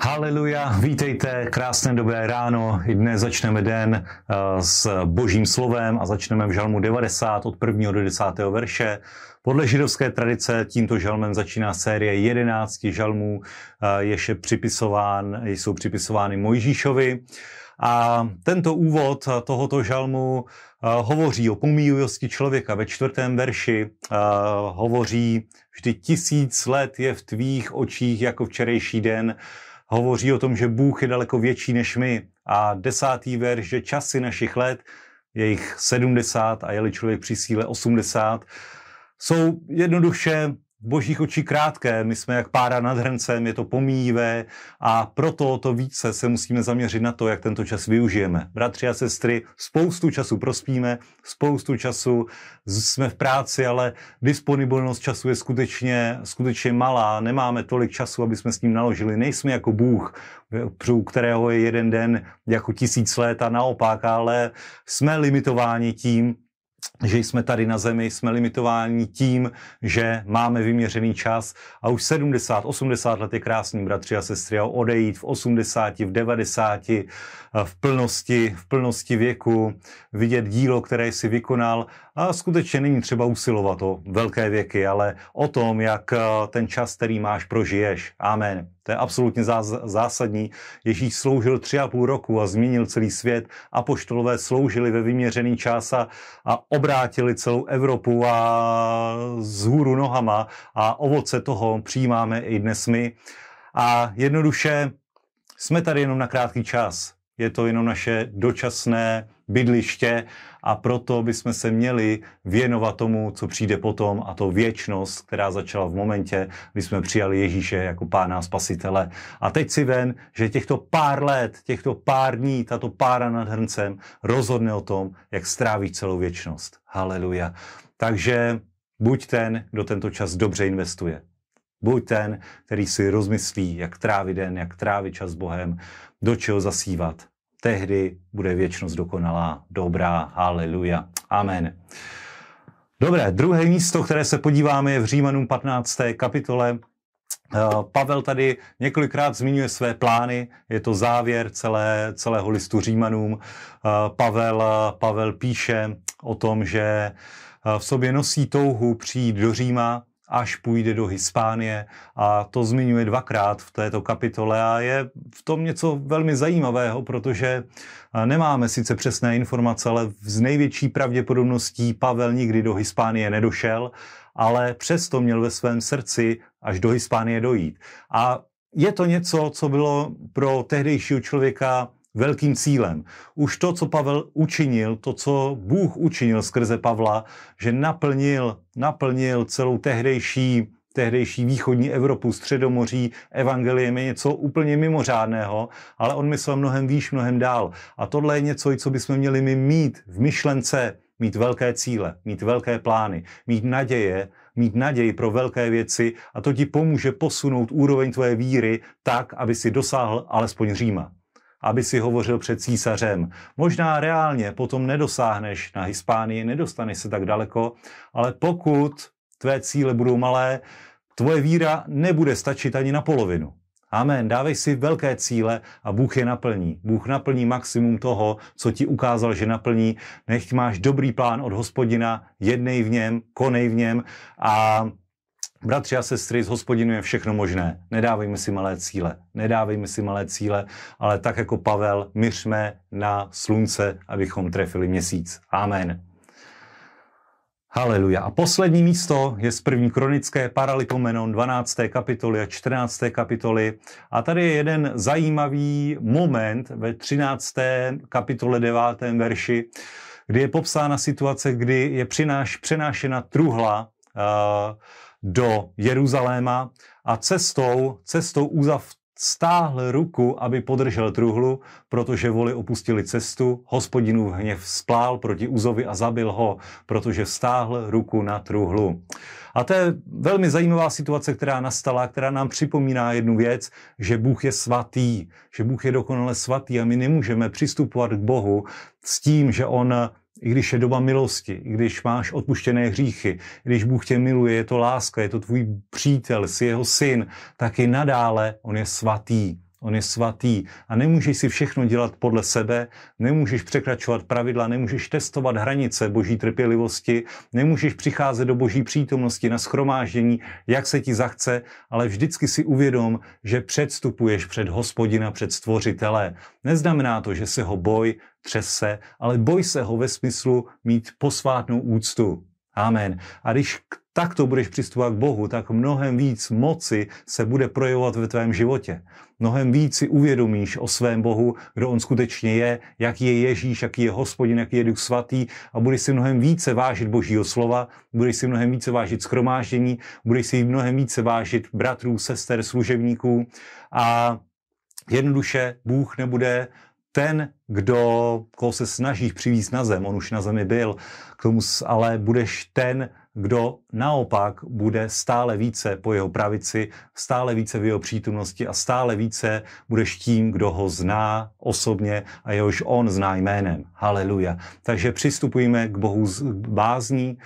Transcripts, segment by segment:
Haleluja, vítejte, krásné dobré ráno. I dnes začneme den eh, s božím slovem a začneme v žalmu 90 od 1. do 10. verše. Podle židovské tradice tímto žalmem začíná série 11 žalmů, eh, jež je připisován, jsou připisovány Mojžíšovi. A tento úvod tohoto žalmu eh, hovoří o pomíjivosti člověka. Ve čtvrtém verši hovoří, vždy tisíc let je v tvých očích jako včerejší den hovoří o tom, že Bůh je daleko větší než my. A desátý verš, že časy našich let, je jich 70 a je-li člověk při síle 80, jsou jednoduše v božích očí krátké, my jsme jak pára nad hrncem, je to pomíjivé a proto to více se musíme zaměřit na to, jak tento čas využijeme. Bratři a sestry, spoustu času prospíme, spoustu času jsme v práci, ale disponibilnost času je skutečně, skutečně malá, nemáme tolik času, aby jsme s ním naložili, nejsme jako Bůh, u kterého je jeden den jako tisíc let a naopak, ale jsme limitováni tím, že jsme tady na zemi, jsme limitováni tím, že máme vyměřený čas a už 70, 80 let je krásný, bratři a sestry, a odejít v 80, v 90, v plnosti, v plnosti věku, vidět dílo, které si vykonal a skutečně není třeba usilovat o velké věky, ale o tom, jak eh, ten čas, který máš, prožiješ. Amen. To je absolutně zásadní. Ježíš sloužil tři a půl roku a změnil celý svět. Apoštolové sloužili ve vyměřený čas a, a obrátili celou Evropu a z hůru nohama a ovoce toho přijímáme i dnes my. A jednoduše jsme tady jenom na krátký čas je to jenom naše dočasné bydliště a proto bychom se měli věnovat tomu, co přijde potom a to věčnost, která začala v momentě, kdy jsme přijali Ježíše jako pána a spasitele. A teď si ven, že těchto pár let, těchto pár dní, tato pára nad hrncem rozhodne o tom, jak strávíš celou věčnost. Haleluja. Takže buď ten, kdo tento čas dobře investuje. Buď ten, který si rozmyslí, jak trávit den, jak trávit čas s Bohem, do čeho zasívat. Tehdy bude věčnost dokonalá, dobrá, haleluja, amen. Dobré, druhé místo, které se podíváme, je v Římanům 15. kapitole. Eh, Pavel tady několikrát zmiňuje své plány, je to závěr celé, celého listu Římanům. Eh, Pavel, Pavel píše o tom, že eh, v sobě nosí touhu přijít do Říma, až půjde do Hispánie a to zmiňuje dvakrát v této kapitole a je v tom něco velmi zajímavého, protože nemáme sice přesné informace, ale z největší pravděpodobností Pavel nikdy do Hispánie nedošel, ale přesto měl ve svém srdci až do Hispánie dojít. A je to něco, co bylo pro tehdejšího člověka velkým cílem. Už to, co Pavel učinil, to, co Bůh učinil skrze Pavla, že naplnil, naplnil celou tehdejší tehdejší východní Evropu, středomoří, evangeliem je něco úplně mimořádného, ale on myslel mnohem výš, mnohem dál. A tohle je něco, co bychom měli my mít v myšlence, mít velké cíle, mít velké plány, mít naděje, mít naději pro velké věci a to ti pomůže posunout úroveň tvoje víry tak, aby si dosáhl alespoň Říma aby si hovořil před císařem. Možná reálně potom nedosáhneš na Hispánii, nedostaneš se tak daleko, ale pokud tvé cíle budou malé, tvoje víra nebude stačit ani na polovinu. Amen. Dávej si velké cíle a Bůh je naplní. Bůh naplní maximum toho, co ti ukázal, že naplní. Nech máš dobrý plán od hospodina, jednej v něm, konej v něm a Bratři a sestry, z hospodinu je všechno možné. Nedávejme si malé cíle. Nedávejme si malé cíle, ale tak jako Pavel, myřme na slunce, abychom trefili měsíc. Amen. Haleluja. A poslední místo je z první kronické Paralipomenon 12. kapitoly a 14. kapitoly. A tady je jeden zajímavý moment ve 13. kapitole 9. verši, kdy je popsána situace, kdy je přináš, přenášena truhla uh, do Jeruzaléma a cestou, cestou Úzav stáhl ruku, aby podržel truhlu, protože voli opustili cestu. Hospodinův hněv splál proti Uzovi a zabil ho, protože stáhl ruku na truhlu. A to je velmi zajímavá situace, která nastala, která nám připomíná jednu věc, že Bůh je svatý, že Bůh je dokonale svatý a my nemůžeme přistupovat k Bohu s tím, že On i když je doba milosti, i když máš odpuštěné hříchy, i když Bůh tě miluje, je to láska, je to tvůj přítel, jsi jeho syn, tak i nadále on je svatý. On je svatý a nemůžeš si všechno dělat podle sebe, nemůžeš překračovat pravidla, nemůžeš testovat hranice boží trpělivosti, nemůžeš přicházet do boží přítomnosti na schromáždění, jak se ti zachce, ale vždycky si uvědom, že předstupuješ před hospodina, před stvořitele. Neznamená to, že se ho boj, třese, ale boj se ho ve smyslu mít posvátnou úctu. Amen. A když takto budeš přistupovat k Bohu, tak mnohem víc moci se bude projevovat ve tvém životě. Mnohem víc si uvědomíš o svém Bohu, kdo on skutečně je, jaký je Ježíš, jaký je hospodin, jaký je Duch Svatý a budeš si mnohem více vážit Božího slova, budeš si mnohem více vážit schromáždění, budeš si mnohem více vážit bratrů, sester, služebníků a jednoduše Bůh nebude ten, kdo, koho se snažíš přivízt na zem, on už na zemi byl, k tomu, ale budeš ten, kdo naopak bude stále více po jeho pravici, stále více v jeho přítomnosti a stále více budeš tím, kdo ho zná osobně a jehož on zná jménem. Haleluja. Takže přistupujeme k Bohu z bázní,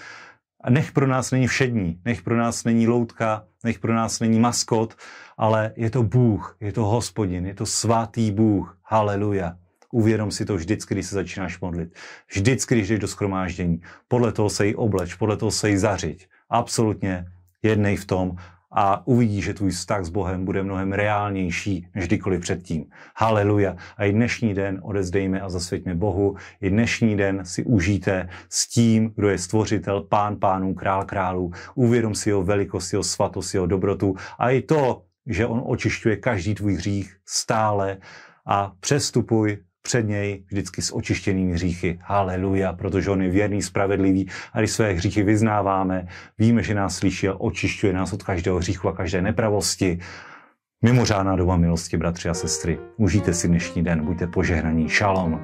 nech pro nás není všední, nech pro nás není loutka, nech pro nás není maskot, ale je to Bůh, je to hospodin, je to svatý Bůh. Haleluja. Uvědom si to vždycky, když se začínáš modlit. Vždycky, když jdeš do schromáždění. Podle toho se jí obleč, podle toho se jí zařiď. Absolutně jednej v tom a uvidíš, že tvůj vztah s Bohem bude mnohem reálnější než kdykoliv předtím. Haleluja. A i dnešní den odezdejme a zasvěťme Bohu. I dnešní den si užijte s tím, kdo je stvořitel, pán pánů, král králů. Uvědom si jeho velikost, jeho svatost, jeho dobrotu a i to, že on očišťuje každý tvůj hřích stále a přestupuj před něj vždycky s očištěnými hříchy. Haleluja, protože on je věrný, spravedlivý a když své hříchy vyznáváme, víme, že nás slyší a očišťuje nás od každého hříchu a každé nepravosti. Mimořádná doba milosti, bratři a sestry. Užijte si dnešní den, buďte požehnaní. Šalom.